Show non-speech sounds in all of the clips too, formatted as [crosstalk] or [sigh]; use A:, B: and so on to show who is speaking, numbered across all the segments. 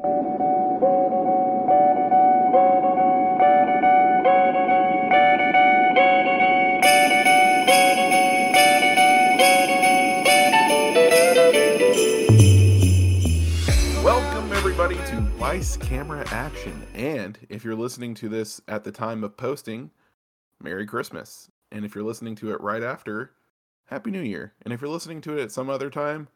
A: Welcome, everybody, to Weiss Camera Action. And if you're listening to this at the time of posting, Merry Christmas. And if you're listening to it right after, Happy New Year. And if you're listening to it at some other time,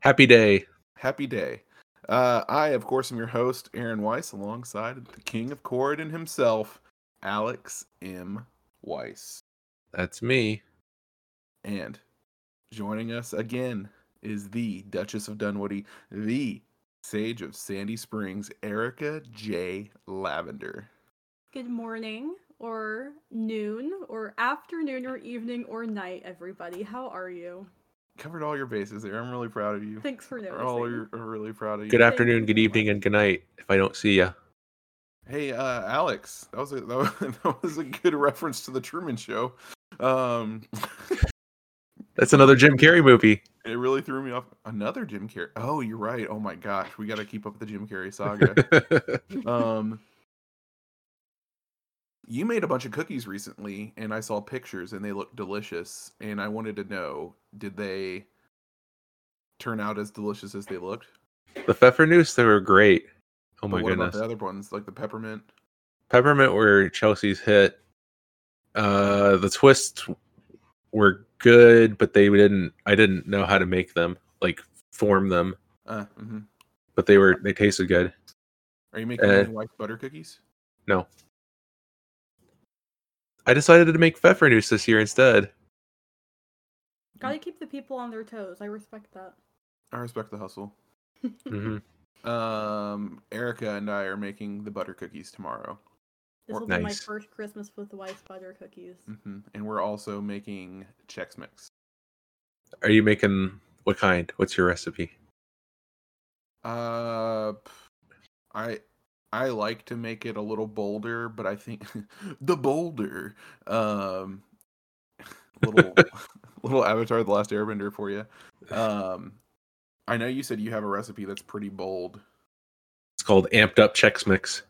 B: Happy day.
A: Happy Day. Uh, I, of course, am your host, Aaron Weiss, alongside the King of Corridon himself, Alex M. Weiss.
B: That's me.
A: And joining us again is the Duchess of Dunwoody, the Sage of Sandy Springs, Erica J. Lavender.
C: Good morning, or noon, or afternoon, or evening, or night, everybody. How are you?
A: Covered all your bases there. I'm really proud of you.
C: Thanks for noticing.
A: We're all are are really proud of you.
B: Good afternoon, good evening, and good night. If I don't see you,
A: Hey, uh, Alex, that was a that was, [laughs] that was a good reference to the Truman Show. Um, [laughs]
B: that's another Jim Carrey movie.
A: it really threw me off. Another Jim Carrey. Oh, you're right. Oh my gosh, we got to keep up with the Jim Carrey saga. [laughs] um, you made a bunch of cookies recently, and I saw pictures, and they looked delicious. And I wanted to know, did they turn out as delicious as they looked?
B: the Pfeffernuss, they were great. Oh my
A: what about
B: goodness.
A: the other ones, like the peppermint?
B: Peppermint were Chelsea's hit. Uh, the twists were good, but they didn't. I didn't know how to make them, like form them,
A: Uh, hmm
B: but they were they tasted good.
A: Are you making
B: Uh,
A: any white butter cookies?
B: No, I decided to make Pfeffernuss this year instead.
C: Gotta keep the people on their toes. I respect that.
A: I respect the hustle.
B: hmm [laughs]
A: Um, Erica and I are making the butter cookies tomorrow,
C: This
A: Or-
C: will be my first Christmas with Weiss butter cookies.
A: hmm and we're also making Chex Mix.
B: Are you making what kind? What's your recipe?
A: Uh, p- I I like to make it a little bolder, but I think [laughs] the bolder um, [laughs] little [laughs] little Avatar: The Last Airbender for you. Um, I know you said you have a recipe that's pretty bold.
B: It's called Amped Up Chex Mix.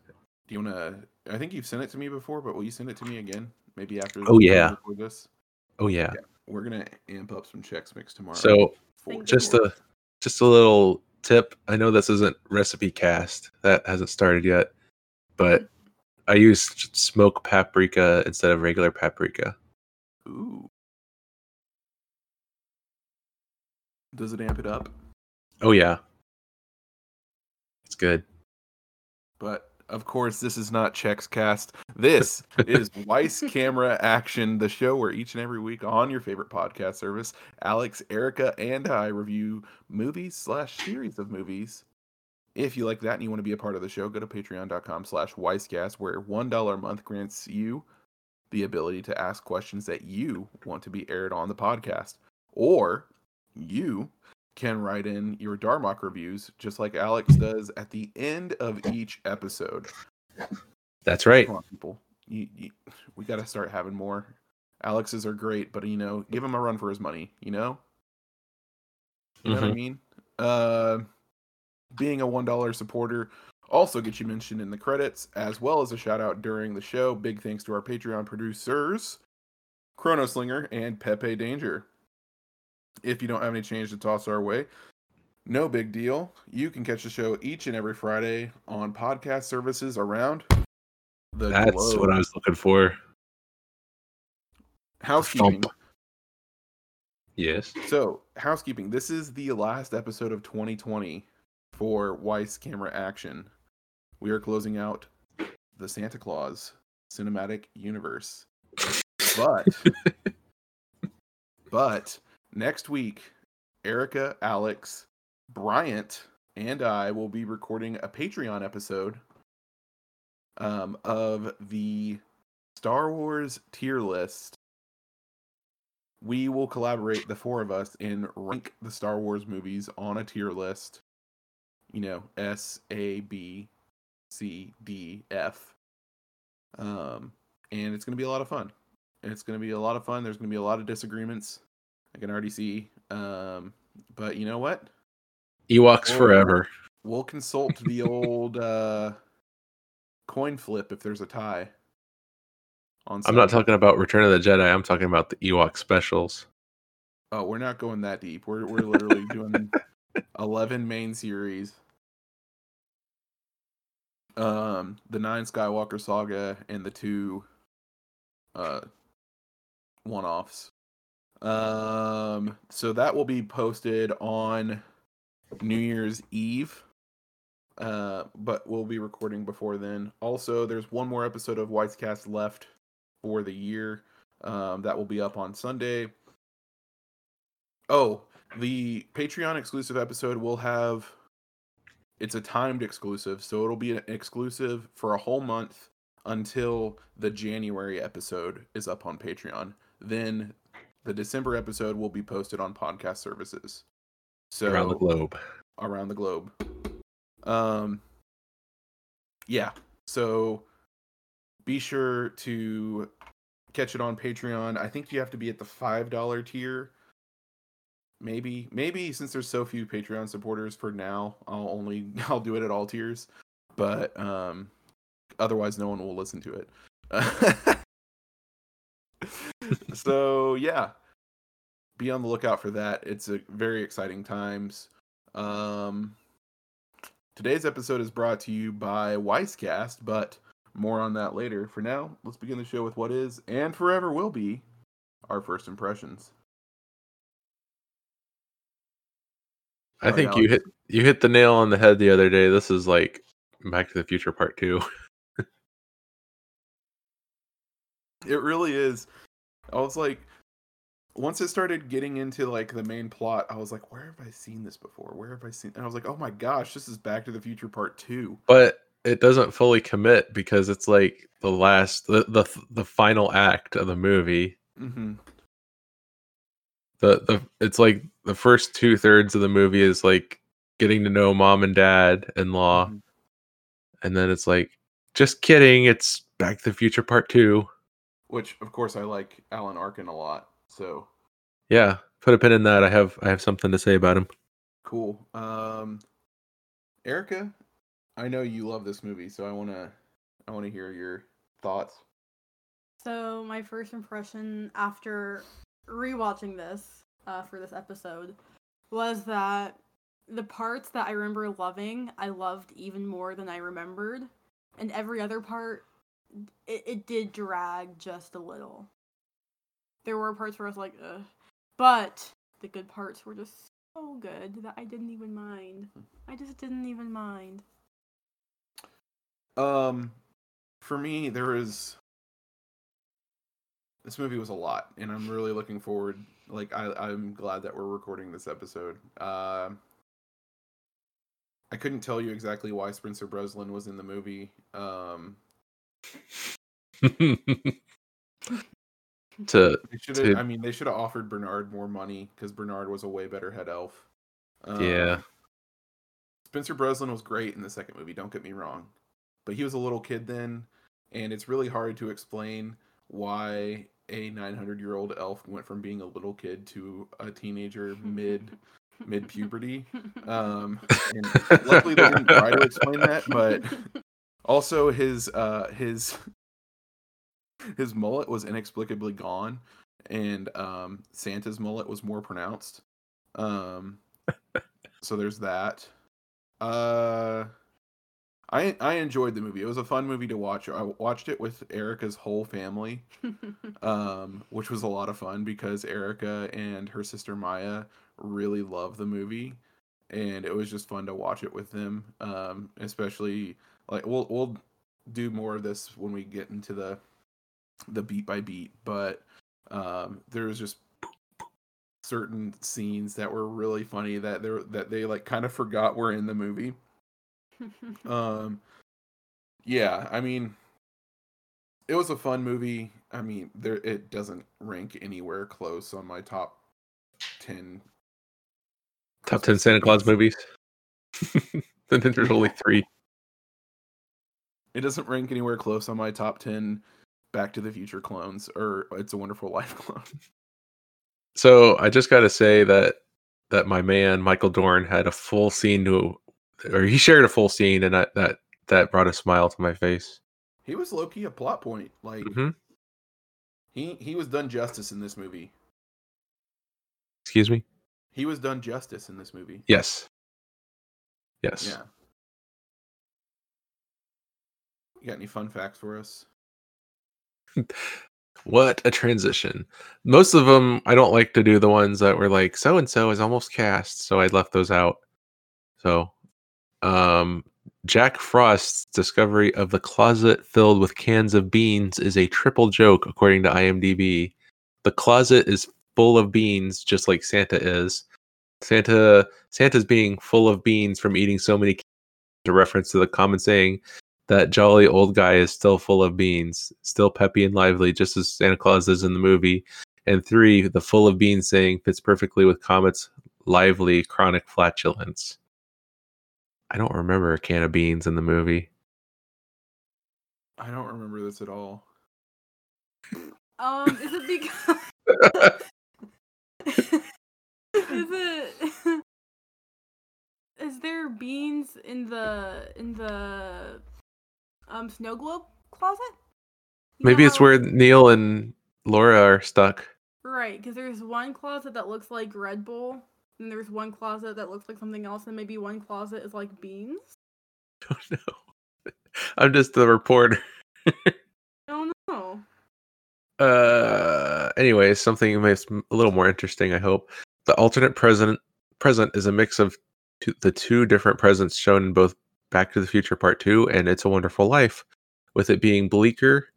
A: Do you wanna? I think you've sent it to me before, but will you send it to me again? Maybe after.
B: Oh, yeah.
A: This,
B: Oh yeah.
A: we're gonna amp up some Chex Mix tomorrow.
B: So just a just a little tip. I know this isn't recipe cast. That hasn't started yet, but I use smoked paprika instead of regular paprika.
A: Ooh. Does it amp it up?
B: Oh yeah. It's good.
A: But of course, this is not Chex Cast. This [laughs] is Weiss Camera Action, the show where each and every week on your favorite podcast service, Alex, Erica, and I review movies slash series of movies. If you like that and you want to be a part of the show, go to patreon.com slash weisscast, where $1 a month grants you the ability to ask questions that you want to be aired on the podcast. Or you can write in your Darmok reviews, just like Alex does at the end of each episode.
B: That's right.
A: On, people. You, you, we got to start having more. Alex's are great, but you know, give him a run for his money. You know, you know what I
B: Mhm.
A: mean. Uh, being a one dollar supporter also gets you mentioned in the credits, as well as a shout out during the show. Big thanks to our Patreon producers, Chronoslinger and Pepe Danger. If you don't have any change to toss our way, no big deal. You can catch the show each and every Friday on podcast services around the
B: That's
A: globe.
B: what I was looking for.
A: housekeeping.
B: Thump. Yes.
A: So, housekeeping. This is the last episode of 2020 for Weiss Camera Action. We are closing out the Santa Claus cinematic universe. But, [laughs] but next week, Erica, Alex, Bryant, and I will be recording a Patreon episode um, of the Star Wars tier list we will collaborate the four of us and rank the Star Wars movies on a tier list. You know, S A B C D F. Um and it's going to be a lot of fun. And It's going to be a lot of fun. There's going to be a lot of disagreements. I can already see um but you know what?
B: Ewoks
A: Or-
B: forever.
A: we'll consult the old uh, coin flip if there's a tie. On
B: I'm not talking about Return of the Jedi. I'm talking about the Ewok specials.
A: Oh, we're not going that deep. We're we're literally doing [laughs] eleven main series. Um, the nine Skywalker saga and the two uh one offs. Um, so that will be posted on New Year's Eve. Uh, but we'll be recording before then. Also, there's one more episode of Weisscast left for the year. Um, that will be up on Sunday. Oh, the Patreon exclusive episode will have it's a timed exclusive, so it'll be an exclusive for a whole month until the January episode is up on Patreon. Then the December episode will be posted on podcast services. So
B: around the globe.
A: around the globe. Um yeah. So be sure to catch it on Patreon. I think you have to be at the $5 tier. Maybe maybe since there's so few Patreon supporters for now, I'll only [laughs] I'll do it at all tiers. But um otherwise no one will listen to it. [laughs] so yeah. Be on the lookout for that. It's a very exciting times. Um Today's episode is brought to you by Weisscast, but more on that later. For now, let's begin the show with what is and forever will be our first impressions.
B: I think you hit you hit the nail on the head the other day. This is like Back to the Future Part Two. [laughs]
A: It really is. I was like, once it started getting into like the main plot, I was like, where have I seen this before? Where have I seen? And I was like, oh my gosh, this is Back to the Future Part Two.
B: but it doesn't fully commit because it's like the last the the, the final act of the movie
A: Mm-hmm.
B: the the it's like the first two thirds of the movie is like getting to know mom and dad in law
A: Mhm.
B: and then it's like just kidding it's back to the future part two
A: Which, of course, I like Alan Arkin a lot. So
B: yeah put a pin in that i have i have something to say about him
A: cool. Um, Erica, I know you love this movie, so I wanna, I wanna hear your thoughts.
C: So my first impression after rewatching this uh, for this episode was that the parts that I remember loving, I loved even more than I remembered, and every other part, it, it did drag just a little. There were parts where I was like, ugh, but the good parts were just so good that I didn't even mind. I just didn't even mind.
A: Um, for me, there was this movie was a lot, and I'm really looking forward. Like, I I'm glad that we're recording this episode. Um, I couldn't tell you exactly why Spencer Breslin was in the movie. Um, [laughs]
B: to
A: they
B: To-
A: I mean, they should have offered Bernard more money because Bernard was a way better head elf. Um,
B: Yeah.
A: Spencer Breslin was great in the second movie. Don't get me wrong, but he was a little kid then, and it's really hard to explain why a 900 year old elf went from being a little kid to a teenager [laughs] mid mid puberty. [laughs] Um, and luckily they didn't try to explain that, but also his uh his [laughs] his mullet was inexplicably gone and um santa's mullet was more pronounced. Um so there's that. Uh i i enjoyed the movie. It was a fun movie to watch. I watched it with erica's whole family [laughs] um which was a lot of fun because erica and her sister maya really love the movie and it was just fun to watch it with them um especially like we'll we'll do more of this when we get into the the beat by beat but um there was just certain scenes that were really funny that they that they like kind of forgot were in the movie. [laughs] Um yeah i mean it was a fun movie. I mean there it doesn't rank anywhere close on my top 10
B: top 10 santa claus movies? And [laughs] then there's only three
A: it doesn't rank anywhere close on my top 10 back to the future clones or it's a wonderful life [laughs] clone
B: So I just got to say that that my man Michael Dorn had a full scene to or he shared a full scene, and that that that brought a smile to my face.
A: He was low key a plot point. Like
B: hmm
A: he he was done justice in this movie.
B: Excuse me.
A: He was done justice in this movie.
B: Yes. Yes.
A: Yeah. You got any fun facts for us?
B: What a transition. Most of them, I don't like to do the ones that were like, so and so is almost cast. So I left those out. So, um, Jack Frost's discovery of the closet filled with cans of beans is a triple joke, according to IMDb. The closet is full of beans, just like Santa is. Santa Santa's being full of beans from eating so many. cans, A reference to the common saying that jolly old guy is still full of beans, still peppy and lively, just as Santa Claus is in the movie. And three, the full of beans saying fits perfectly with Comet's lively chronic flatulence. I don't remember a can of beans in the movie.
A: I don't remember this at all.
C: Um, is it [laughs] because is it [laughs] is there beans in the in the um snow globe closet? You
B: Maybe it's
C: how-
B: where Neil and Laura are stuck.
C: right because there's one closet that looks like Red Bull, and there's one closet that looks like something else, and maybe one closet is like beans. [laughs]
B: Oh no. [laughs] I'm just the reporter.
C: I don't know.
B: Uh anyway, something makes a little more interesting, I hope. The alternate present present is a mix of two, the two different presents shown in both Back to the Future Part 2 and It's a Wonderful Life, with it being bleaker.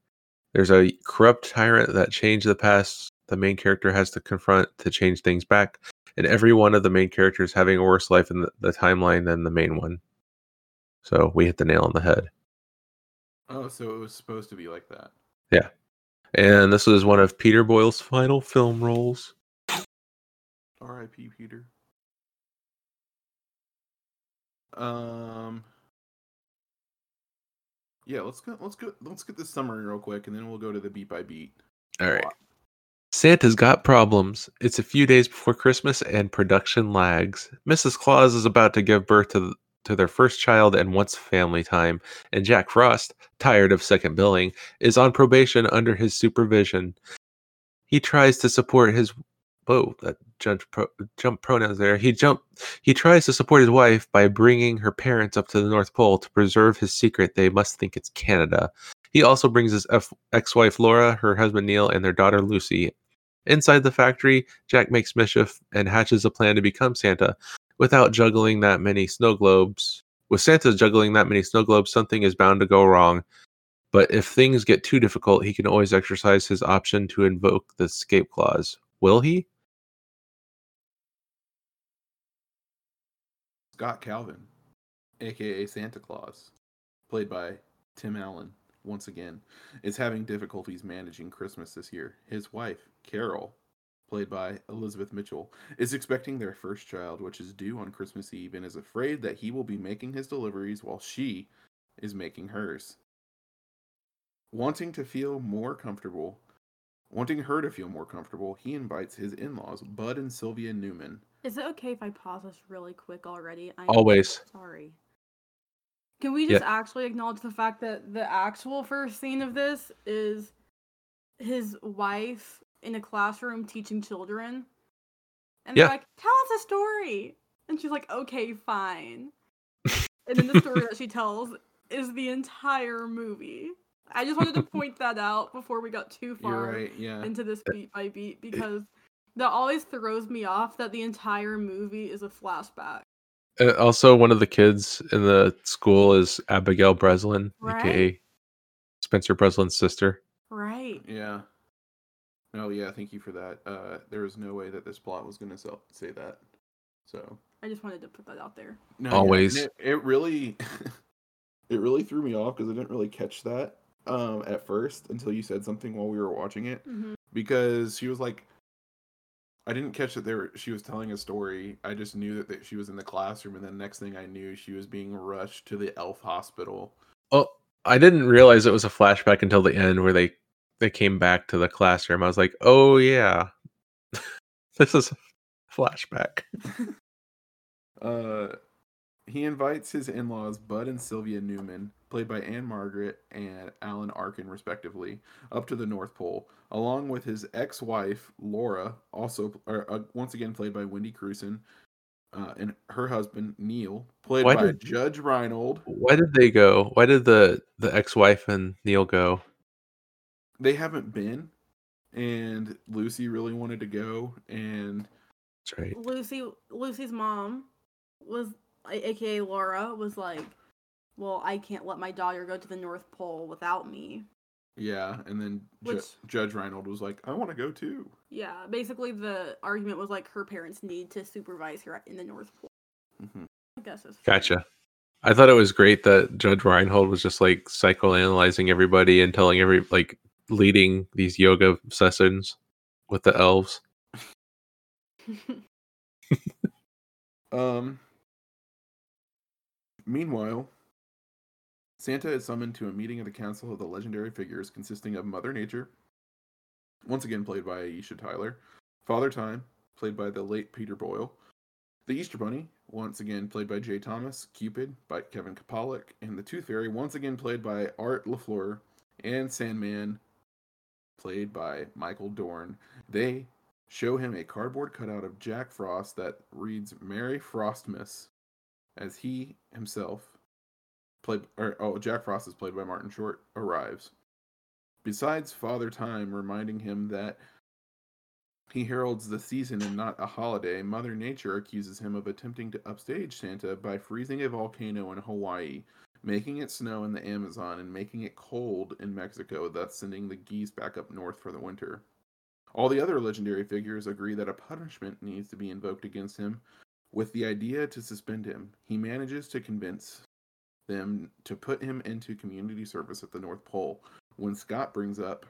B: There's a corrupt tyrant that changed the past the main character has to confront to change things back, and every one of the main characters having a worse life in the, the timeline than the main one. So we hit the nail on the head.
A: Oh, so it was supposed to be like that. Yeah.
B: And this was one of Peter Boyle's final film roles.
A: R.I.P. Peter. Um. Yeah, let's go. Let's go. Let's get this summary real quick, and then we'll go to the beat by beat.
B: All right. Santa's got problems. It's a few days before Christmas and production lags. Mrs. Claus is about to give birth to, to their first child and wants family time. And Jack Frost, tired of second billing, is on probation under his supervision. He tries to support his whoa that jump pro, jump pronouns there. He jump he tries to support his wife by bringing her parents up to the North Pole to preserve his secret. They must think it's Canada. He also brings his F- ex-wife Laura, her husband Neil, and their daughter Lucy. Inside the factory, Jack makes mischief and hatches a plan to become Santa. Without juggling that many snow globes, with Santa juggling that many snow globes, something is bound to go wrong. But if things get too difficult, he can always exercise his option to invoke the escape clause. Will he?
A: Scott Calvin, aka Santa Claus, played by Tim Allen, once again, is having difficulties managing Christmas this year. His wife, Carol, played by Elizabeth Mitchell, is expecting their first child, which is due on Christmas Eve, and is afraid that he will be making his deliveries while she is making hers. Wanting to feel more comfortable, wanting her to feel more comfortable, he invites his in laws, Bud and Sylvia Newman,
C: Is it okay if I pause this really quick already? I'm
B: Always.
C: Sorry. Can we
B: Yeah.
C: just actually acknowledge the fact that the actual first scene of this is his wife in a classroom teaching children? And they're
B: Yeah.
C: like, tell us a story. And she's like, okay, fine. [laughs] and then the story that she tells is the entire movie. I just wanted to point that out before we got too far
A: right, yeah.
C: into this beat by beat because that always throws me off that the entire movie is a flashback.
B: Uh, also, one of the kids in the school is Abigail Breslin, aka Spencer Breslin's sister.
C: Right.
A: Yeah. Oh yeah, thank you for that. Uh, there was no way that this plot was going to say that. So
C: I just wanted to put that out there.
A: no, yeah,
B: Always.
A: It, it really, [laughs] it really threw me off because I didn't really catch that um at first until you said something while we were watching it
C: hmm
A: because she was like, I didn't catch that there she was telling a story. I just knew that, that she was in the classroom, and then next thing I knew, she was being rushed to the Elf Hospital.
B: Oh, I didn't realize it was a flashback until the end where they they came back to the classroom. I was like, oh yeah, [laughs] this is a flashback. [laughs]
A: Uh, he invites his in-laws Bud and Sylvia Newman, played by Ann-Margret and Alan Arkin respectively, up to the North Pole, along with his ex-wife Laura, also or, uh, once again played by Wendy Crewson, uh, and her husband Neil, played
B: Why
A: by
B: did-
A: Judge Reinhold.
B: Why did they go? Why did the the ex-wife and Neil go?
A: They haven't been, and Lucy really wanted to go, and
B: That's right.
C: Lucy Lucy's mom was a- aka Laura was like, "Well, I can't let my daughter go to the North Pole without me."
A: yeah, and then Ju- Judge Reinhold was like, "I want to go too."
C: Yeah, basically the argument was like her parents need to supervise her in the North Pole.
A: Mm-hmm.
C: I guess it's
B: Gotcha. I thought it was great that Judge Reinhold was just like psychoanalyzing everybody and telling every like leading these yoga sessions with the elves. [laughs]
A: Um. Meanwhile, Santa is summoned to a meeting of the Council of the Legendary Figures, consisting of Mother Nature, once again played by Aisha Tyler, Father Time, played by the late Peter Boyle, the Easter Bunny, once again played by Jay Thomas, Cupid by Kevin Pollak, and the Tooth Fairy, once again played by Art LaFleur, and Sandman, played by Michael Dorn. They show him a cardboard cutout of Jack Frost that reads Merry Frostmas as he himself played or oh Jack Frost is played by Martin Short arrives. Besides Father Time reminding him that he heralds the season and not a holiday, Mother Nature accuses him of attempting to upstage Santa by freezing a volcano in Hawaii, making it snow in the Amazon, and making it cold in Mexico, thus sending the geese back up north for the winter. All the other legendary figures agree that a punishment needs to be invoked against him, with the idea to suspend him. He manages to convince them to put him into community service at the North Pole. When Scott brings up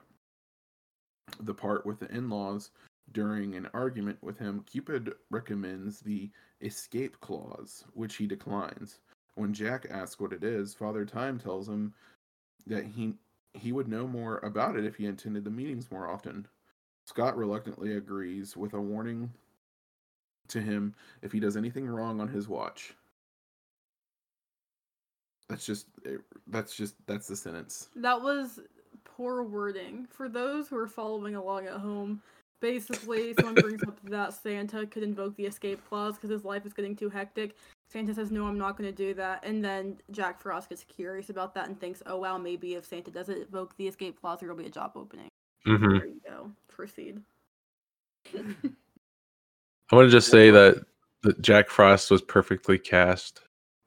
A: the part with the in laws during an argument with him, Cupid recommends the escape clause, which he declines. When Jack asks what it is, Father Time tells him that he he would know more about it if he attended the meetings more often. Scott reluctantly agrees with a warning to him if he does anything wrong on his watch. That's just eh, that's just that's the sentence.
C: That was poor wording. For those who are following along at home, basically, [laughs] someone brings up that Santa could invoke the escape clause because his life is getting too hectic. Santa says, No, I'm not going to do that. And then Jack Frost gets curious about that and thinks, Oh, wow, maybe if Santa doesn't invoke the escape clause, there'll be a job opening.
B: hmm
C: There you go. Proceed. [laughs]
B: I want to just say that, that Jack Frost was perfectly cast,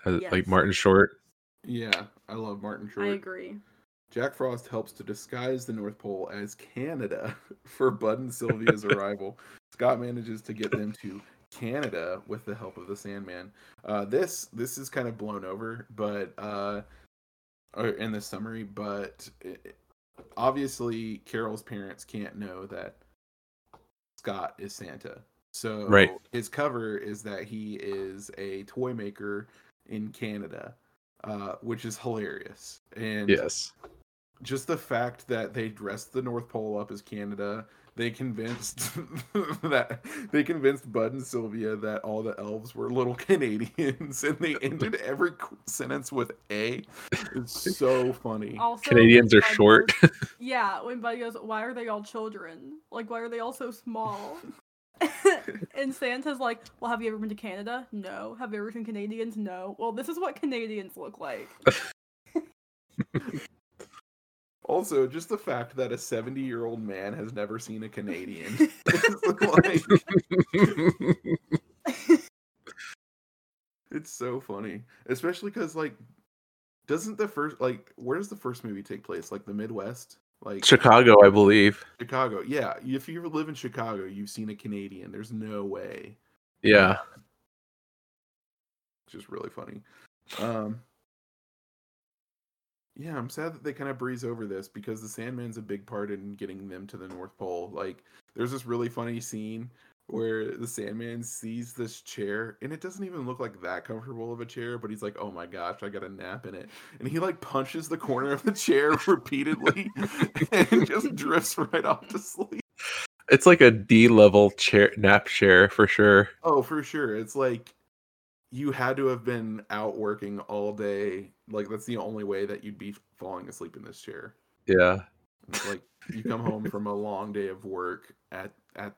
B: as,
C: Yes.
B: like Martin Short.
A: Yeah, I love Martin Short.
C: I agree.
A: Jack Frost helps to disguise the North Pole as Canada [laughs] for Bud and Sylvia's [laughs] arrival. Scott manages to get them to Canada with the help of the Sandman. Uh, this this is kind of blown over, but uh, or in the summary, but it, obviously Carol's parents can't know that Scott is Santa. So
B: Right.
A: his cover is that he is a toy maker in Canada, uh, which is hilarious. And
B: Yes.
A: just the fact that they dressed the North Pole up as Canada, they convinced [laughs] that they convinced Bud and Sylvia that all the elves were little [laughs] Canadians, and they ended every sentence with "a." It's so funny.
C: Also,
B: Canadians are
C: Bud
B: short.
C: goes- [laughs] yeah, when Bud goes, why are they all children? Like, why are they all so small? [laughs] and Santa's like, well, have you ever been to Canada? No. Have you ever seen Canadians? No. Well, this is what Canadians look like. [laughs]
A: Also, just the fact that a seventy-year-old man has never seen a Canadian. [laughs] Like, it's so funny, especially because like, doesn't the first like where does the first movie take place? Like the Midwest, like
B: Chicago, I believe.
A: Chicago. Yeah, if you live in Chicago, you've seen a Canadian. There's no way.
B: Yeah.
A: It's just really funny. Um Yeah, I'm sad that they kind of breeze over this because the Sandman's a big part in getting them to the North Pole. Like there's this really funny scene where the Sandman sees this chair and it doesn't even look like that comfortable of a chair, but he's like, "Oh my gosh, I got a nap in it." And he like punches the corner of the chair [laughs] repeatedly and just drifts right off to sleep.
B: It's like a D level chair nap chair for sure.
A: Oh, for sure. It's like you had to have been out working all day. Like that's the only way that you'd be falling asleep in this chair.
B: Yeah.
A: It's like you come home from a long day of work at at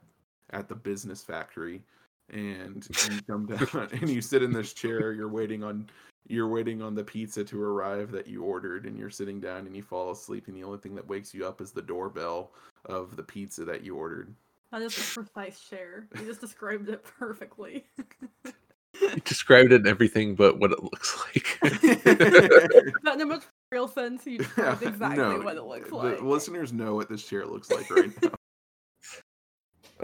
A: at the business factory and you come down [laughs] and you sit in this chair you're waiting on you're waiting on the pizza to arrive that you ordered and you're sitting down and you fall asleep and the only thing that wakes you up is the doorbell of the pizza that you ordered
C: That is a precise chair You just described it perfectly.
B: You described it in everything but what it looks like. [laughs]
C: Not in much real sense. You described [laughs] exactly
A: No,
C: what it looks
A: the
C: like.
A: listeners know what this chair looks like right now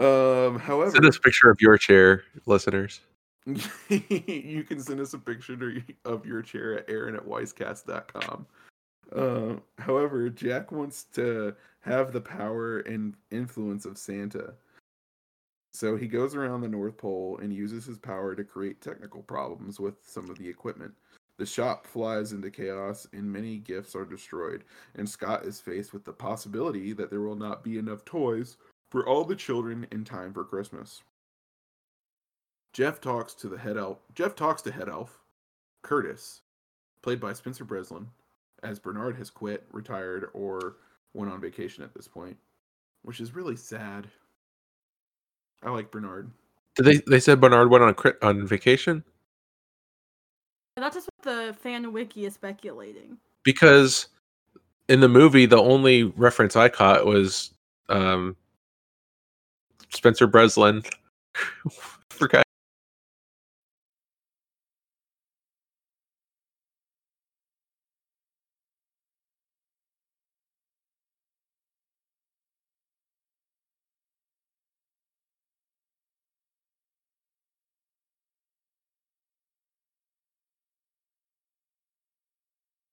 A: um however
B: Send us a picture of your chair, listeners. [laughs]
A: you can send us a picture of your chair at aaron at weisscast.com. Uh, however, Jack wants to have the power and influence of Santa. So he goes around the North Pole and uses his power to create technical problems with some of the equipment. The shop flies into chaos and many gifts are destroyed, and Scott is faced with the possibility that there will not be enough toys for all the children in time for Christmas. Jeff talks to the head elf. Jeff talks to head elf Curtis, played by Spencer Breslin, as Bernard has quit, retired, or went on vacation at this point, which is really sad. I like Bernard.
B: Did they they said Bernard went on a cri- on vacation?
C: That's just what the fan wiki is speculating.
B: Because in the movie the only reference I caught was um Spencer Breslin. [laughs] Forgot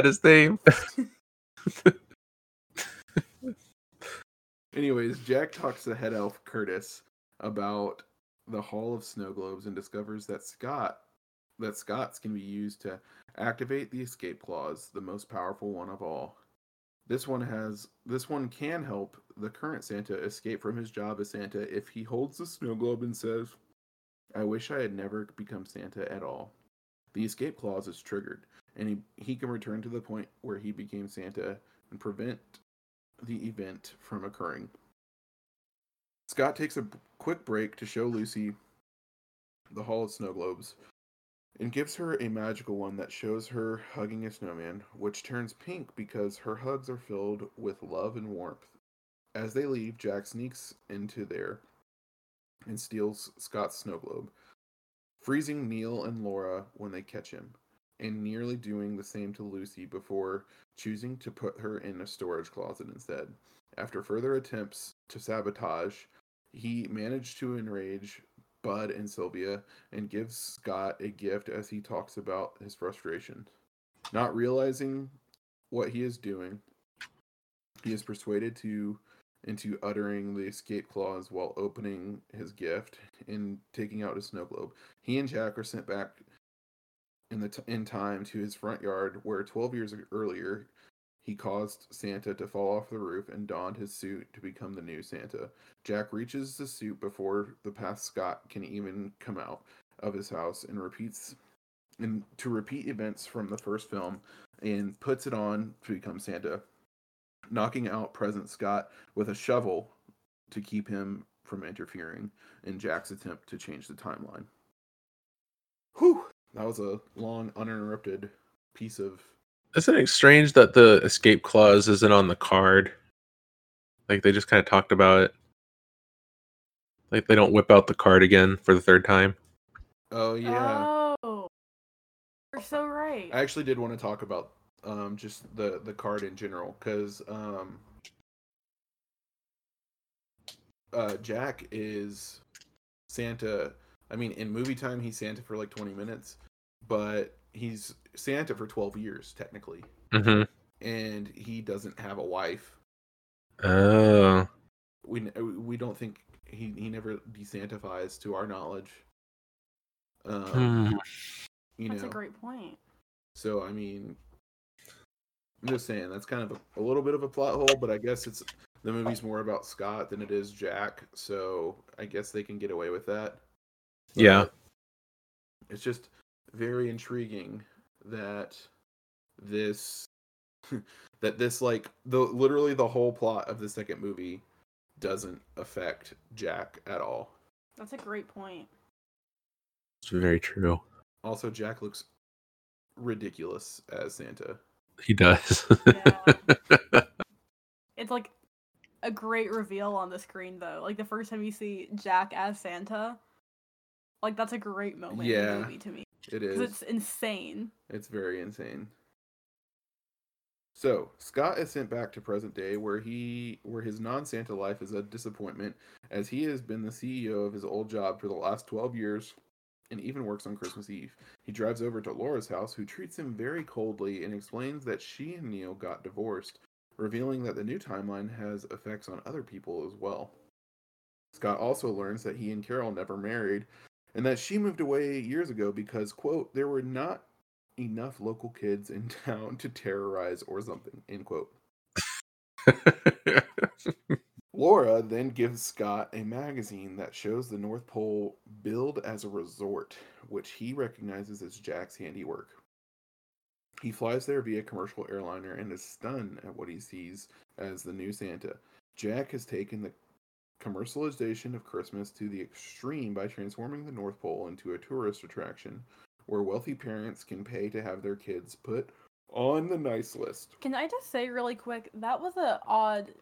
B: his name. [laughs]
A: Anyways, Jack talks to head elf Curtis about the Hall of Snow Globes and discovers that Scott that Scott's can be used to activate the escape clause, the most powerful one of all. This one has this one can help the current Santa escape from his job as Santa if he holds the snow globe and says, "I wish I had never become Santa at all." The escape clause is triggered, and he, he can return to the point where he became Santa and prevent the event from occurring. Scott takes a quick break to show Lucy the Hall of Snow Globes and gives her a magical one that shows her hugging a snowman, which turns pink because her hugs are filled with love and warmth. As they leave, Jack sneaks into there and steals Scott's snow globe, freezing Neil and Laura when they catch him, and nearly doing the same to Lucy before choosing to put her in a storage closet instead. After further attempts to sabotage, he managed to enrage Bud and Sylvia and gives Scott a gift as he talks about his frustration. Not realizing what he is doing, he is persuaded to into uttering the escape clause while opening his gift and taking out his snow globe. He and Jack are sent back in the t- in time to his front yard where 12 years earlier he caused Santa to fall off the roof and donned his suit to become the new Santa. Jack reaches the suit before the past Scott can even come out of his house and repeats and to repeat events from the first film and puts it on to become Santa, knocking out present Scott with a shovel to keep him from interfering in Jack's attempt to change the timeline. Whew, that was a long, uninterrupted piece of
B: Isn't it strange that the escape clause isn't on the card? Like they just kind of talked about it. Like they don't whip out the card again for the third time.
A: Oh yeah.
C: Oh, you're so right.
A: I actually did want to talk about um just the the card in general cuz um uh Jack is Santa. I mean in movie time he's Santa for like 20 minutes, but he's Santa for 12 years technically
B: Mm-hmm.
A: and he doesn't have a wife.
B: Oh.
A: We we don't think he he never desantifies to our knowledge. Um
B: Hmm.
A: you
C: That's
A: know.
C: a great point.
A: So I mean, I'm just saying that's kind of a, a little bit of a plot hole, but I guess it's the movie's more about Scott than it is Jack, so I guess they can get away with that.
B: Yeah.
A: It's just very intriguing that this [laughs] that this like the literally the whole plot of the second movie doesn't affect Jack at all.
C: That's a great point.
B: It's very true.
A: Also, Jack looks ridiculous as Santa.
B: He does.
C: Yeah. It's like a great reveal on the screen though. Like the first time you see Jack as Santa, like that's a great moment in
A: Yeah.
C: the movie to me
A: It is.
C: it's insane.
A: It's very insane. So Scott is sent back to present day, where he where his non-Santa life is a disappointment, as he has been the CEO of his old job for the last twelve years, and even works on Christmas Eve. He drives over to Laura's house, who treats him very coldly and explains that she and Neil got divorced, revealing that the new timeline has effects on other people as well. Scott also learns that he and Carol never married, and that she moved away years ago because, quote, there were not enough local kids in [laughs] town to terrorize or something, end quote. [laughs] Laura then gives Scott a magazine that shows the North Pole billed as a resort, which he recognizes as Jack's handiwork. He flies there via commercial airliner and is stunned at what he sees as the new Santa. Jack has taken the commercialization of Christmas to the extreme by transforming the North Pole into a tourist attraction where wealthy parents can pay to have their kids put on the nice list.
C: Can I just say really quick that was a odd,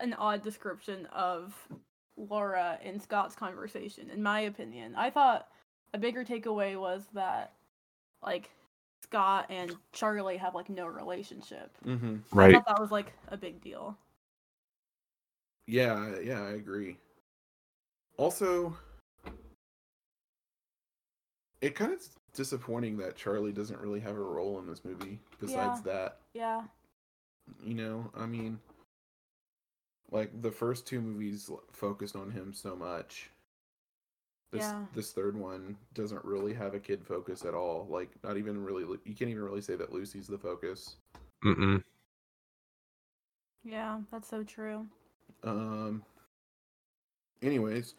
C: an odd description of Laura and Scott's conversation. In my opinion, I thought a bigger takeaway was that like Scott and Charlie have like no relationship.
A: Mm-hmm.
C: I
B: right.
C: thought that was like a big deal.
A: Yeah, yeah, I agree. Also, it kind of disappointing that Charlie doesn't really have a role in this movie besides that.
C: Yeah.
A: You know, I mean, like the first two movies focused on him so much. This
C: Yeah.
A: this third one doesn't really have a kid focus at all. Like not even really you can't even really say that Lucy's the focus.
B: Mm-mm.
C: Yeah, that's so true.
A: Um. Anyways,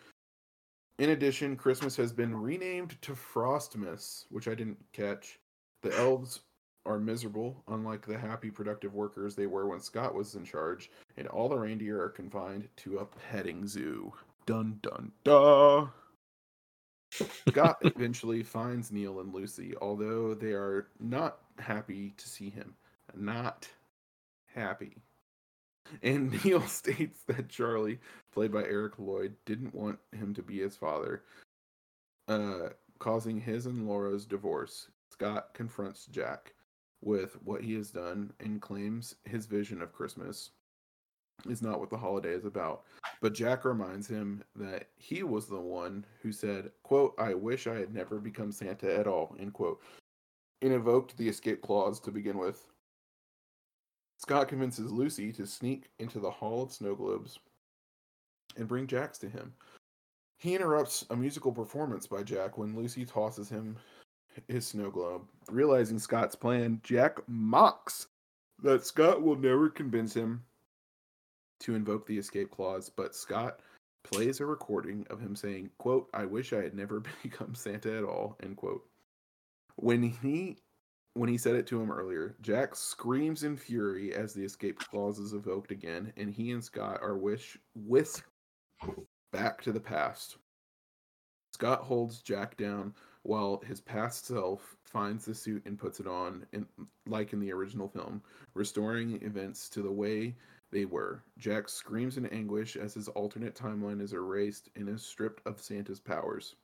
A: in addition, Christmas has been renamed to Frostmas, which I didn't catch. The elves are miserable, unlike the happy, productive workers they were when Scott was in charge, and all the reindeer are confined to a petting zoo. Dun dun dun. Scott [laughs] eventually finds Neil and Lucy, although they are not happy to see him. Not happy. And [laughs] Neil states that Charlie, played by Eric Lloyd, didn't want him to be his father, uh, causing his and Laura's divorce. Scott confronts Jack with what he has done and claims his vision of Christmas is not what the holiday is about. But Jack reminds him that he was the one who said, quote, I wish I had never become Santa at all, end quote, and invoked the escape clause to begin with. Scott convinces Lucy to sneak into the Hall of Snow Globes and bring Jack's to him. He interrupts a musical performance by Jack when Lucy tosses him his snow globe. Realizing Scott's plan, Jack mocks that Scott will never convince him to invoke the escape clause, but Scott plays a recording of him saying, quote, I wish I had never [laughs] become Santa at all, end quote. When he when he said it to him earlier, Jack screams in fury as the escape clause is evoked again, and he and Scott are wish whisked back to the past. Scott holds Jack down while his past self finds the suit and puts it on, in, like in the original film, restoring events to the way they were. Jack screams in anguish as his alternate timeline is erased and is stripped of Santa's powers.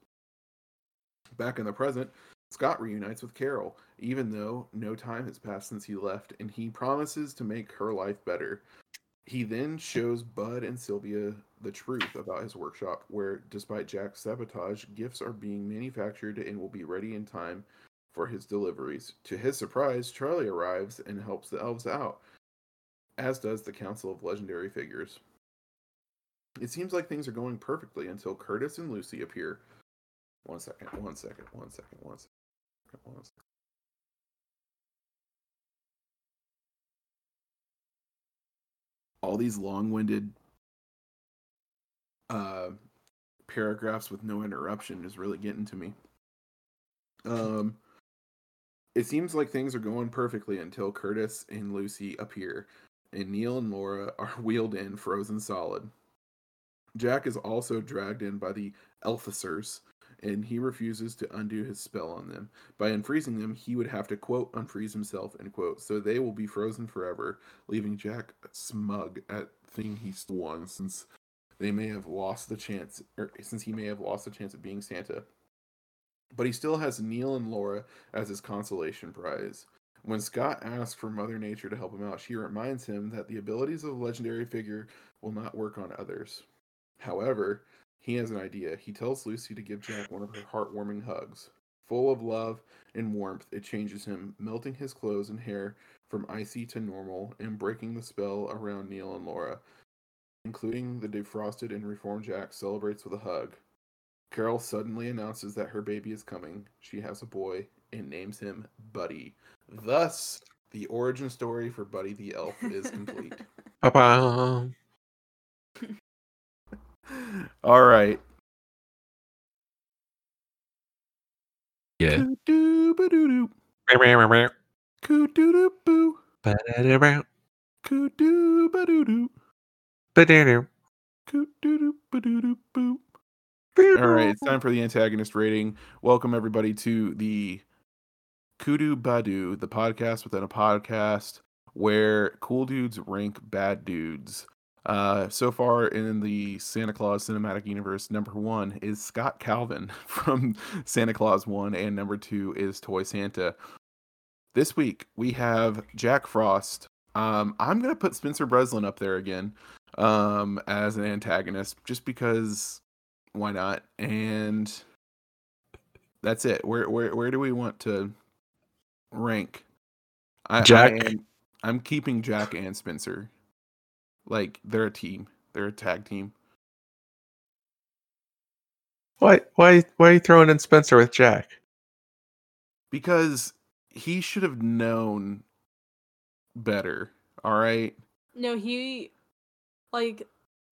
A: Back in the present, Scott reunites with Carol, even though no time has passed since he left, and he promises to make her life better. He then shows Bud and Sylvia the truth about his workshop, where, despite Jack's sabotage, gifts are being manufactured and will be ready in time for his deliveries. To his surprise, Charlie arrives and helps the elves out, as does the Council of Legendary Figures. It seems like things are going perfectly until Curtis and Lucy appear. One second, one second, one second, one second. Second. All these long-winded uh, paragraphs with no interruption is really getting to me. Um, it seems like things are going perfectly until Curtis and Lucy appear, and Neil and Laura [laughs] are wheeled in frozen solid. Jack is also dragged in by the Elficers, and he refuses to undo his spell on them. By unfreezing them, he would have to quote unfreeze himself end quote. So they will be frozen forever, leaving Jack smug at thing he's won since they may have lost the chance or since he may have lost the chance of being Santa. But he still has Neil and Laura as his consolation prize. When Scott asks for Mother Nature to help him out, she reminds him that the abilities of a legendary figure will not work on others. However, he has an idea. He tells Lucy to give Jack one of her heartwarming hugs. Full of love and warmth, it changes him, melting his clothes and hair from icy to normal and breaking the spell around Neil and Laura. Including the defrosted and reformed Jack celebrates with a hug. Carol suddenly announces that her baby is coming. She has a boy and names him Buddy. Thus, the origin story for Buddy the Elf is [laughs] complete.
B: Ba-ba. [laughs]
A: All right.
B: Yeah.
A: All right, it's time for the antagonist rating. Welcome everybody to the Kudu Badu, the podcast within a podcast where cool dudes rank bad dudes. Uh, so far in the Santa Claus cinematic universe, number one is Scott Calvin [laughs] from Santa Claus One, and number two is Toy Santa. This week we have Jack Frost. Um, I'm gonna put Spencer Breslin up there again um, as an antagonist, just because why not? And that's it. Where where where do we want to rank? I,
B: Jack.
A: I am, I'm keeping Jack and Spencer. Like they're a team. They're a tag team.
B: Why why why are you throwing in Spencer with Jack?
A: Because he should have known better. All right.
C: No, he like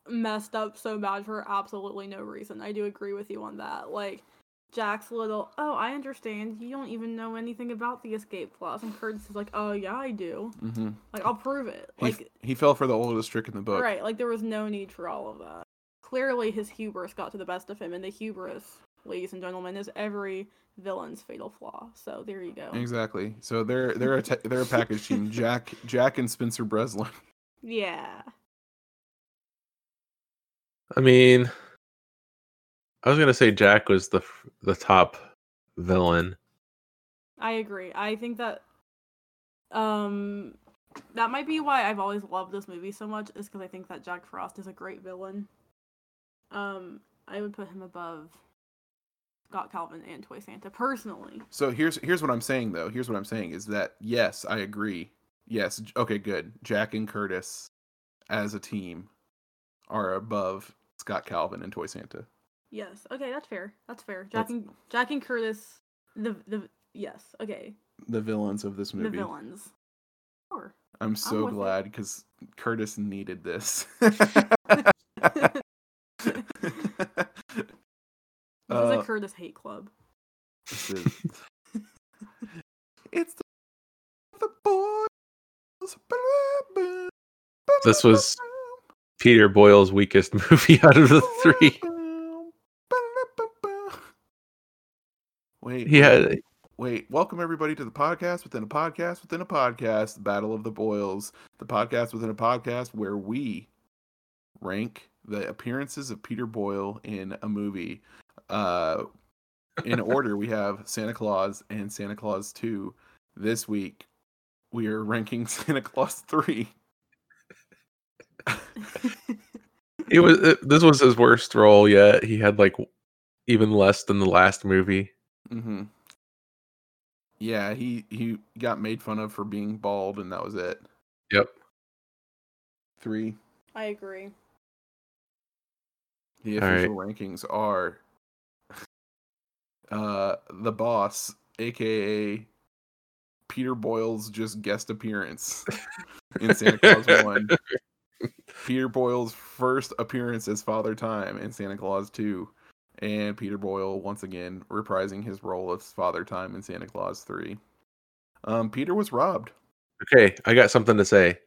C: messed up so bad for absolutely no reason. I do agree with you on that. Like Jack's little, oh, I understand. You don't even know anything about the escape clause, and Curtis is like, oh yeah, I do.
A: Mm-hmm.
C: Like I'll prove it.
A: He,
C: Like
A: he fell for the oldest trick in the book.
C: right, like there was no need for all of that. Clearly, his hubris got to the best of him, and the hubris, ladies and gentlemen, is every villain's fatal flaw. So there you go.
A: Exactly. So they're they're a te- they're a package team. [laughs] Jack Jack and Spencer Breslin.
C: Yeah.
B: I mean, I was gonna say Jack was the the top villain.
C: I agree. I think that um that might be why I've always loved this movie so much is because I think that Jack Frost is a great villain. Um, I would put him above Scott Calvin and Toy Santa personally.
A: So here's here's what I'm saying though. Here's what I'm saying is that yes, I agree. Yes, okay, good. Jack and Curtis as a team are above Scott Calvin and Toy Santa.
C: Yes. Okay, that's fair. That's fair. Jack
A: That's-
C: and Jack and Curtis, the the yes. Okay,
A: The villains of this movie.
C: the villains. Sure.
A: I'm so
C: with it.
A: glad because Curtis needed this. [laughs]
C: This is
A: Uh,
C: a Curtis hate club.
A: this is- [laughs] it's the, the boys.
B: This was Peter Boyle's weakest movie [laughs] out of the three.
A: Wait,
B: Yeah. had
A: wait. Welcome everybody to the podcast within a podcast within a podcast, the Battle of the Boils, the podcast within a podcast where we rank the appearances of Peter Boyle in a movie. Uh, in [laughs] order, we have Santa Claus and Santa Claus Two. This week, we are ranking [laughs] Santa Claus Three.
B: it was it, this was his worst role yet. He had like even less than the last movie.
A: Mm-hmm. Yeah, he he got made fun of for being bald, and that was it.
B: Yep.
A: Three.
C: I agree.
A: The
B: All right.
A: official rankings are [laughs] uh the boss, aka Peter Boyle's just guest appearance [laughs] in Santa Claus One. Peter Boyle's first appearance as Father Time in Santa Claus Two, and Peter Boyle once again reprising his role as Father Time in Santa Claus 3. Um, Peter was robbed.
B: Okay, I got something to say.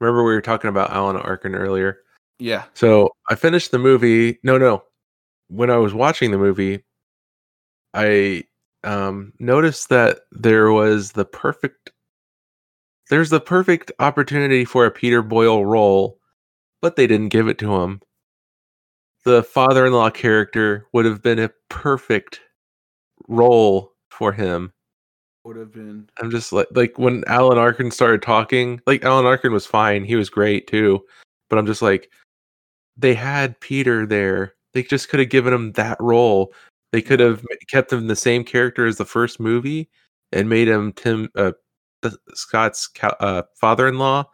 B: Remember we were talking about Alan Arkin earlier?
A: Yeah.
B: So I finished the movie. No, no. When I was watching the movie, I um, noticed that there was the perfect. There's the perfect opportunity for a Peter Boyle role, but they didn't give it to him. The father-in-law character would have been a perfect role for him.
A: Would have been.
B: I'm just like like when Alan Arkin started talking, like Alan Arkin was fine, he was great too, but I'm just like they had Peter there. They just could have given him that role. They could have kept him the same character as the first movie and made him Tim uh, Scott's uh, father-in-law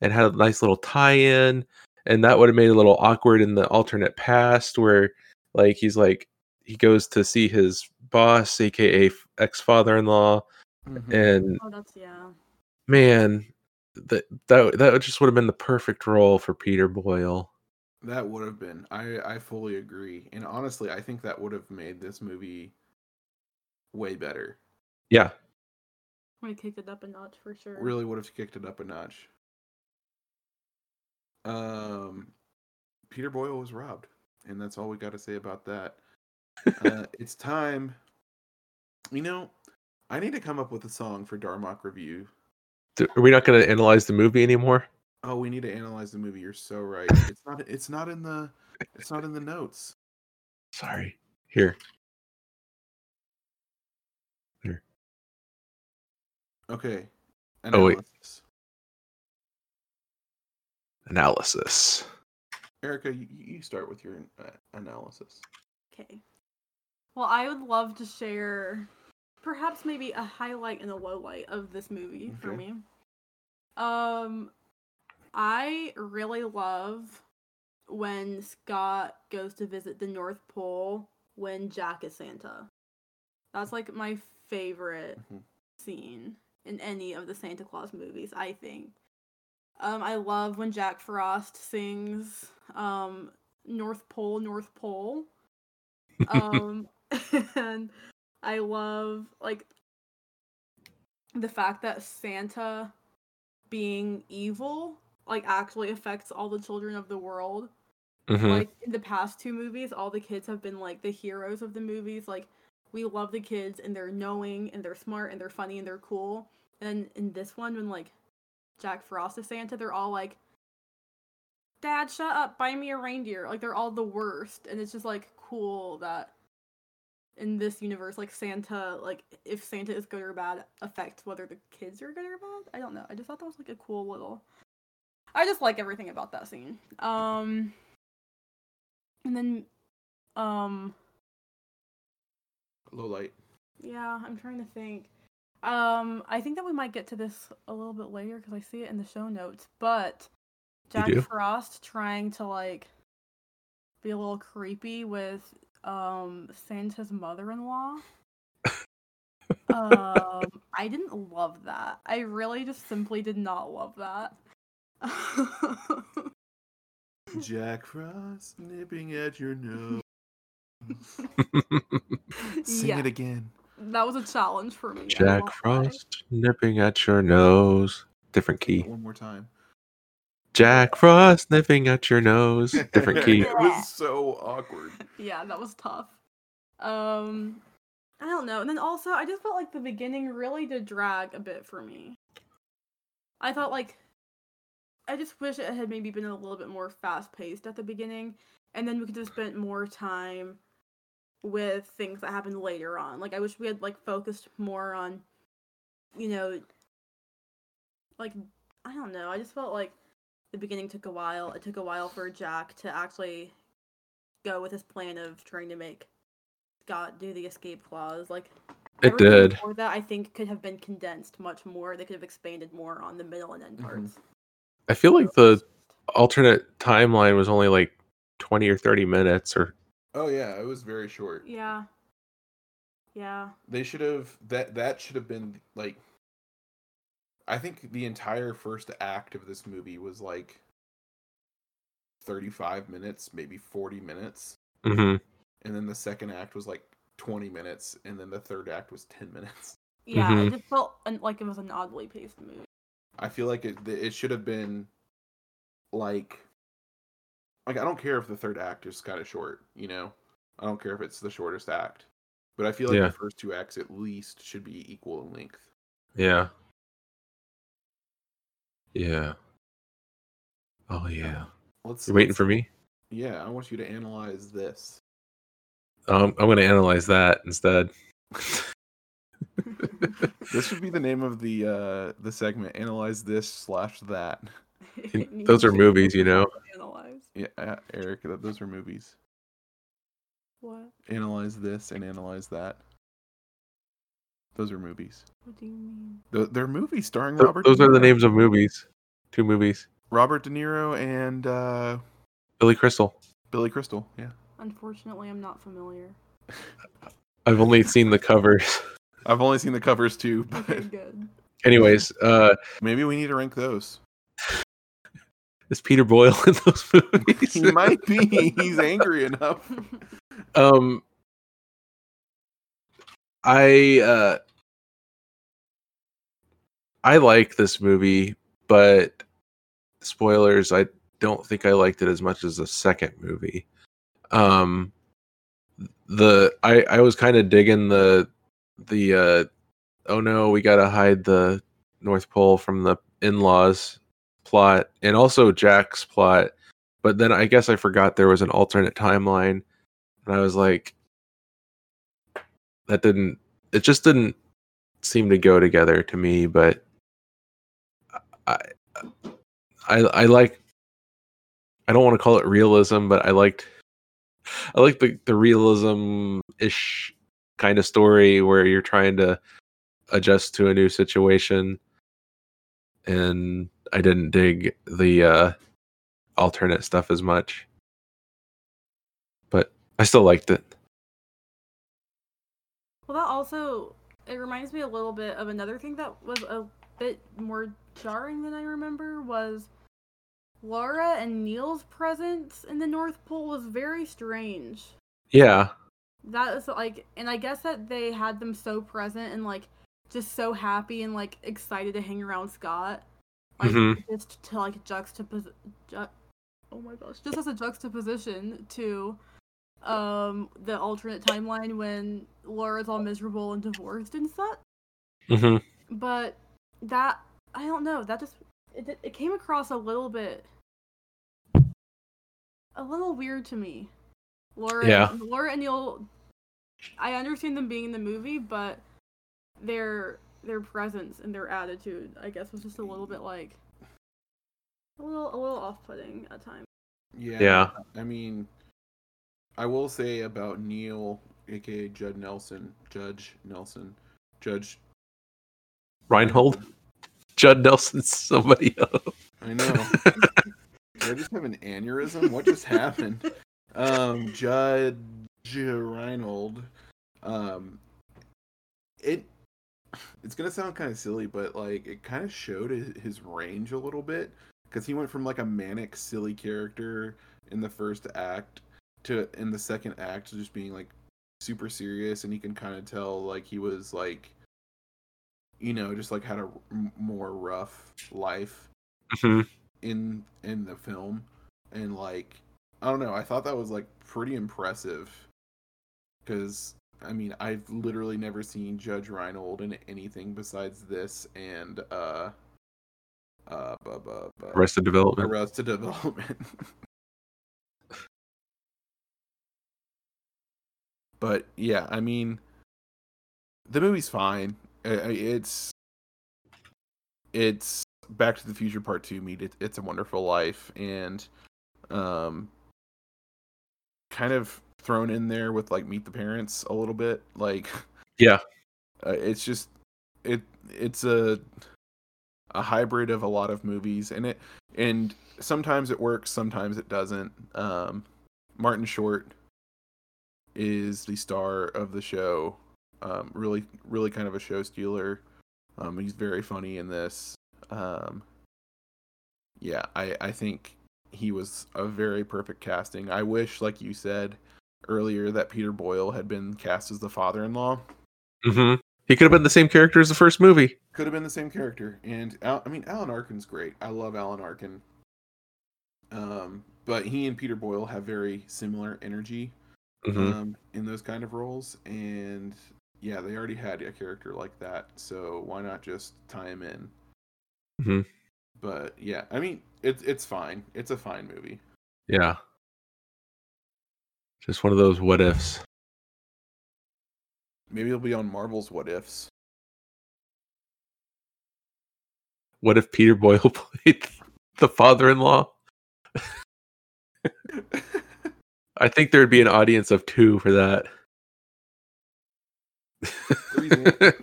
B: and had a nice little tie-in and that would have made it a little awkward in the alternate past where like he's like he goes to see his boss aka ex father-in-law
A: Mhm.
B: and
C: Oh, that's yeah.
B: man that that that just would have been the perfect role for peter boyle
A: That would have been. I I fully agree. And honestly, I think that would have made this movie way better.
B: yeah
C: We kicked it up a notch for sure.
A: Really would have kicked it up a notch. Um Peter Boyle was robbed, and that's all we got to say about that. [laughs] uh, it's time. You know, I need to come up with a song for Darmok review.
B: Are we not going to analyze the movie anymore
A: Oh, we need to analyze the movie. You're so right. [laughs] It's not. It's not in the. It's not in the notes.
B: sorry here Here.
A: Okay.
B: Oh, wait.
A: Analysis.
B: analysis
A: Erica, you, you start with your uh, analysis.
C: Okay. Well, I would love to share perhaps maybe a highlight and a low light of this movie for me. Um I really love when Scott goes to visit the North Pole when Jack is Santa. That's like my favorite
A: Mhm.
C: scene in any of the Santa Claus movies, I think. Um, I love when Jack Frost sings um, North Pole, North Pole. [laughs] Um, [laughs] and I love like the fact that Santa being evil like actually affects all the children of the world.
B: Mhm.
C: Like in the past two movies, all the kids have been like the heroes of the movies. Like we love the kids and they're knowing and they're smart and they're funny and they're cool. And in this one, when like Jack Frost is Santa, they're all like, "Dad, shut up! Buy me a reindeer." Like they're all the worst, and it's just like cool that in this universe, like Santa, like if Santa is good or bad, affects whether the kids are good or bad. I don't know. I just thought that was like a cool little. I just like everything about that scene. Um, and then, um,
A: Low light.
C: yeah, I'm trying to think. Um, I think that we might get to this a little bit later because I see it in the show notes. But Jack? Frost trying to like be a little creepy with um Santa's mother-in-law. [laughs] um, I didn't love that. I really just simply did not love that. [laughs]
A: Jack Frost nipping at your nose. [laughs] Sing
C: Yeah.
A: it again.
C: That was a challenge for me.
B: Jack
C: won't
B: frost nipping at your nose different key
A: One more time.
B: jack frost nipping at your nose different key [laughs]
A: it was [laughs] so awkward.
C: yeah, that was tough. Um, I don't know. And then also, I just felt like the beginning really did drag a bit for me. I thought like, I just wish it had maybe been a little bit more fast paced at the beginning, and then we could have spent more time with things that happened later on. Like, I wish we had like focused more on, you know, like I don't know. I just felt like the beginning took a while. It took a while for Jack to actually go with his plan of trying to make Scott do the escape clause. Like
B: it did
C: Before that, I think could have been condensed much more. They could have expanded more on the middle and end
A: Mhm.
C: parts.
B: i feel like the alternate timeline was only like 20 or 30 minutes or
A: Oh yeah, it was very short.
C: Yeah. Yeah.
A: They should have that that should have been like I think the entire first act of this movie was like 35 minutes, maybe 40 minutes.
B: Mhm.
A: and then the second act was like 20 minutes, and then the third act was 10 minutes. [laughs]
C: Yeah,
B: Mhm.
C: it just felt like it was an oddly paced movie.
A: I feel like it it should have been like like I don't care if the third act is kind of short, you know. I don't care if it's the shortest act. But I feel like
B: Yeah.
A: the first two acts at least should be equal in length.
B: Yeah. Yeah. Oh yeah.
A: Let's
B: You're waiting
A: let's-
B: for me?
A: Yeah, I want you to analyze this.
B: Um, I'm gonna analyze that instead.
A: This should be the name of the uh the segment. Analyze this slash that. [laughs]
B: Those are
C: needs to be
B: movies, you know.
C: Analyze
A: Yeah, uh, Eric, th- those are movies.
C: what?
A: Analyze this and analyze that. Those are movies.
C: What do you mean?
A: Th- They're movies starring
B: Th-
A: Robert.
B: Those
A: De
B: are the names of movies. Two movies.
A: Robert De Niro and uh,
B: Billy Crystal.
A: Billy Crystal. Yeah,
C: Unfortunately, I'm not familiar. [laughs]
B: I've only seen the covers.
A: I've only seen the covers too, but
C: Okay, good.
B: Anyways, uh,
A: maybe we need to rank those.
B: Is Peter Boyle [laughs] in those movies?
A: He might be. He's angry enough. [laughs]
B: um, I uh, I like this movie, but spoilers. I don't think I liked it as much as the second movie. Um, the I I was kind of digging the the uh oh no we gotta hide the North Pole from the in-laws plot and also Jack's plot. But then I guess I forgot there was an alternate timeline, and I was like, that didn't. It just didn't seem to go together to me. But I I I like. I don't want to call it realism, but I liked. I like the the realism ish kind of story where you're trying to adjust to a new situation and I didn't dig the uh alternate stuff as much. But I still liked it.
C: Well, that also it reminds me a little bit of another thing that was a bit more jarring than I remember was Laura and Neil's presence in the North Pole was very strange.
B: Yeah.
C: That is like, and I guess that they had them so present and like just so happy and like excited to hang around Scott, like
B: Mhm.
C: just to like juxtapose. Ju- oh my gosh, just as a juxtaposition to um the alternate timeline when Laura's all miserable and divorced and such.
B: mm-hmm.
C: But that I don't know. That just it, it came across a little bit a little weird to me. Laura,
B: Yeah.
C: Laura and Neil. I understand them being in the movie, but their their presence and their attitude, I guess, was just a little bit like a little a little off putting at times.
A: Yeah.
B: Yeah.
A: I mean, I will say about Neil, aka Judd Nelson, Judge Nelson, Judge.
B: Reinhold? Judd Nelson's somebody else.
A: I know. [laughs] Did I just have an aneurysm? What just happened? [laughs] Um, Judge Reinhold. Um, it it's gonna sound kind of silly, but like it kind of showed his range a little bit because he went from like a manic, silly character in the first act to in the second act just being like super serious, and you can kind of tell like he was like, you know, just like had a more rough life
B: Mhm.
A: in in the film and like i don't know i thought that was like pretty impressive because i mean i've literally never seen judge reinhold in anything besides this and uh uh bu- bu- bu-
B: Arrested Development.
A: arrested development [laughs] but yeah i mean the movie's fine it's it's back to the future part 2 meet it, it's a wonderful life and um kind of thrown in there with like meet the parents a little bit like
B: Yeah. [laughs]
A: uh, it's just it it's a a hybrid of a lot of movies and it and sometimes it works sometimes it doesn't. Um martin short is the star of the show. Um really really kind of a show stealer. Um he's very funny in this. Um yeah i i think he was a very perfect casting. I wish like you said earlier that Peter Boyle had been cast as the father-in-law.
B: hmm He could have been the same character as the first movie.
A: Could have been the same character, and Al- I mean Alan Arkin's great. I love Alan Arkin. Um, but he and Peter Boyle have very similar energy
B: hmm
A: um, in those kind of roles, and yeah, they already had a character like that, so why not just tie him in?
B: Mhm.
A: But yeah, I mean it's it's fine. It's a fine movie.
B: Yeah. Just one of those what ifs.
A: Maybe it'll be on Marvel's What Ifs.
B: What if Peter Boyle [laughs] played the father-in-law? [laughs] I think there'd be an audience of two for that. [laughs]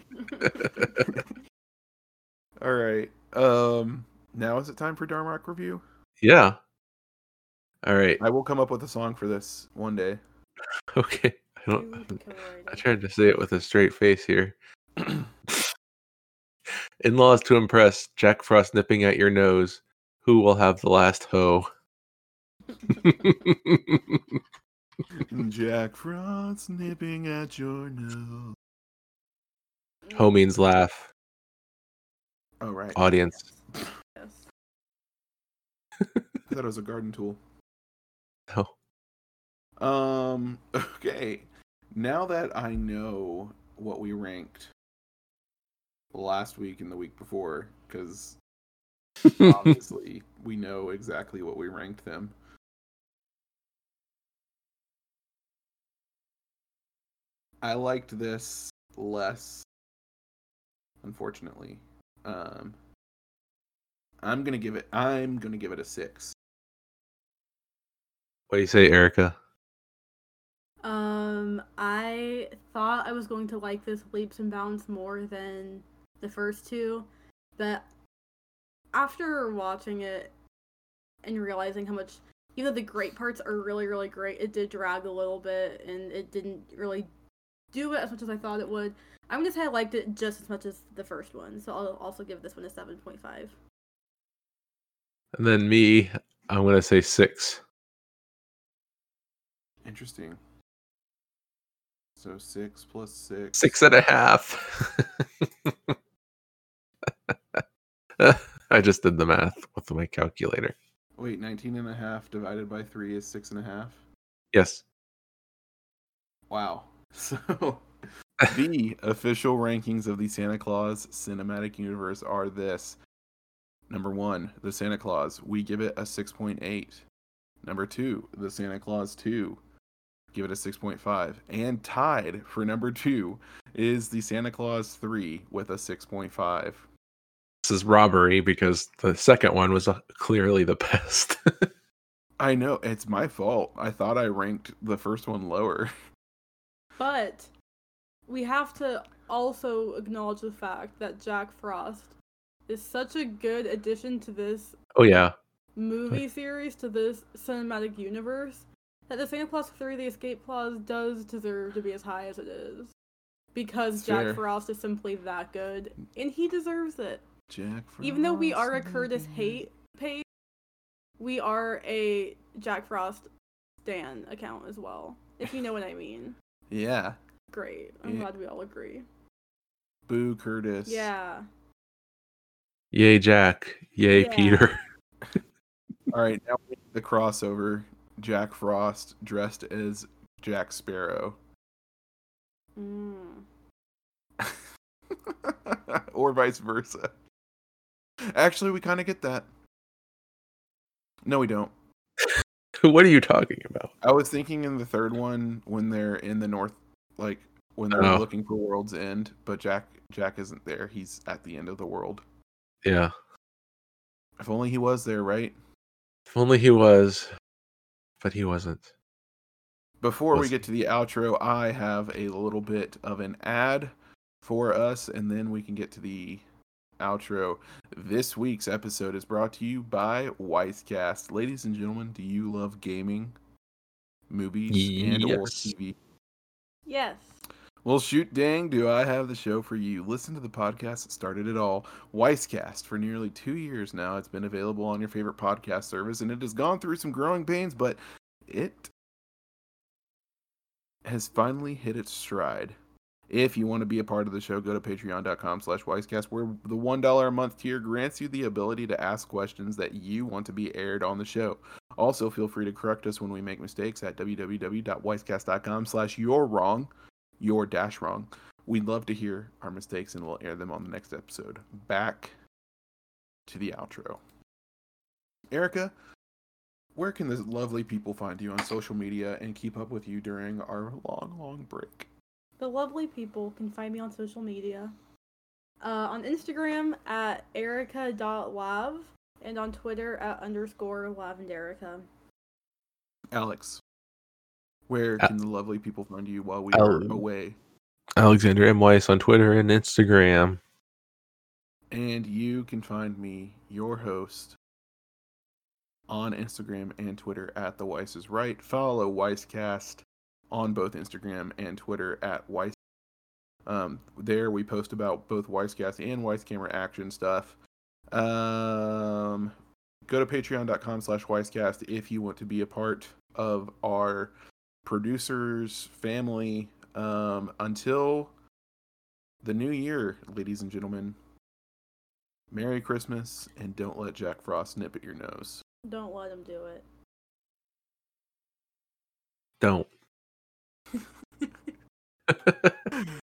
A: All right. Um, now is it time for Darmok review?
B: yeah. All right.
A: I will come up with a song for this one day. [laughs]
B: Okay. I don't. [laughs] I tried to say it with a straight face here. [clears throat] In-laws to impress. Jack Frost nipping at your nose. Who will have the last hoe? [laughs]
A: Jack Frost nipping at your nose.
B: hoe means laugh.
A: Oh right.
B: Audience.
C: Yes.
A: I thought it was a garden tool.
B: Oh.
A: Um. [laughs] Okay. Now that I know what we ranked last week and the week before, because obviously [laughs] we know exactly what we ranked them. I liked this less, unfortunately. Um, I'm gonna give it. I'm gonna give it a six.
B: What do you say, Erica?
C: Um, I thought I was going to like this leaps and bounds more than the first two, but after watching it and realizing how much, even though the great parts are really, really great, it did drag a little bit and it didn't really do it as much as I thought it would. I'm gonna say I liked it just as much as the first one, so I'll also give this one a 7.5.
B: And then me, I'm gonna say six.
A: Interesting. So six plus six.
B: Six and a half. [laughs] I just did the math with my calculator.
A: Wait, 19 and a half divided by three is six and a half.
B: Yes.
A: Wow. [laughs] So [laughs] the official rankings of the Santa Claus cinematic universe are this. Number one, the Santa Claus. We give it a 6.8. Number two, the Santa Claus 2. Give it a 6.5. And tied for number two is the Santa Claus 3 with a 6.5.
B: This is robbery because the second one was uh, clearly the [laughs] best.
A: I know, it's my fault. I thought I ranked the first one lower. [laughs]
C: But we have to also acknowledge the fact that Jack Frost is such a good addition to this
B: oh yeah.
C: movie series, to this cinematic universe, that the Santa Claus 3 The Escape Clause does deserve to be as high as it is. Because
A: That's
C: Jack
A: fair.
C: Frost is simply that good, and he deserves it.
A: Jack Frost.
C: Even though we are a Curtis hate page, we are a Jack Frost stan account as well. If you know what I mean. [laughs]
A: Yeah.
C: Great. I'm
A: Yeah.
C: glad we all agree.
A: Boo Curtis.
C: Yeah.
B: Yay Jack. Yay
C: Yeah.
B: Peter. [laughs]
A: All right, now we need the crossover. Jack Frost dressed as Jack Sparrow.
C: Mm. [laughs]
A: or vice versa. Actually, we kind of get that. No, we don't. [laughs]
B: what are you talking about?
A: I was thinking in the third one when they're in the north, like when they're
B: Oh.
A: looking for World's End, but Jack Jack isn't there. He's at the end of the world.
B: Yeah.
A: If only he was there, right?
B: If only he was, but he wasn't.
A: Before we get to the outro, I have a little bit of an ad for us, and then we can get to the outro. This week's episode is brought to you by Weisscast. Ladies and gentlemen, do you love gaming, movies, and or TV?
C: Yes.
A: Well, shoot dang, do I have the show for you. Listen to the podcast that started it all, Weisscast. For nearly two years now, it's been available on your favorite podcast service, and it has gone through some growing pains, but it has finally hit its stride. If you want to be a part of the show, go to patreon.com slash Weisscast, where the $1 a month tier grants you the ability to ask questions that you want to be aired on the show. Also, feel free to correct us when we make mistakes at www.weisscast.com slash you're wrong, you're dash wrong. We'd love to hear our mistakes and we'll air them on the next episode. Back to the outro. Erica, where can the lovely people find you on social media and keep up with you during our long, long break?
C: The lovely people can find me on social media. Uh, on Instagram at erica.lav and on Twitter at underscore lavenderica.
A: Alex, where can the lovely people find you while we are away?
B: Alexander M. Weiss on Twitter and Instagram.
A: And you can find me, your host, on Instagram and Twitter at the Weiss is Right. Follow Weisscast on both Instagram and Twitter at Weiss. Um, there we post about both Weisscast and Weiss Camera Action stuff. Um, go to patreon.com slash Weisscast if you want to be a part of our producers family. Um, until the new year, ladies and gentlemen. Merry Christmas and don't let Jack Frost nip at your nose.
C: Don't let him do it.
B: Don't. [laughs] [laughs]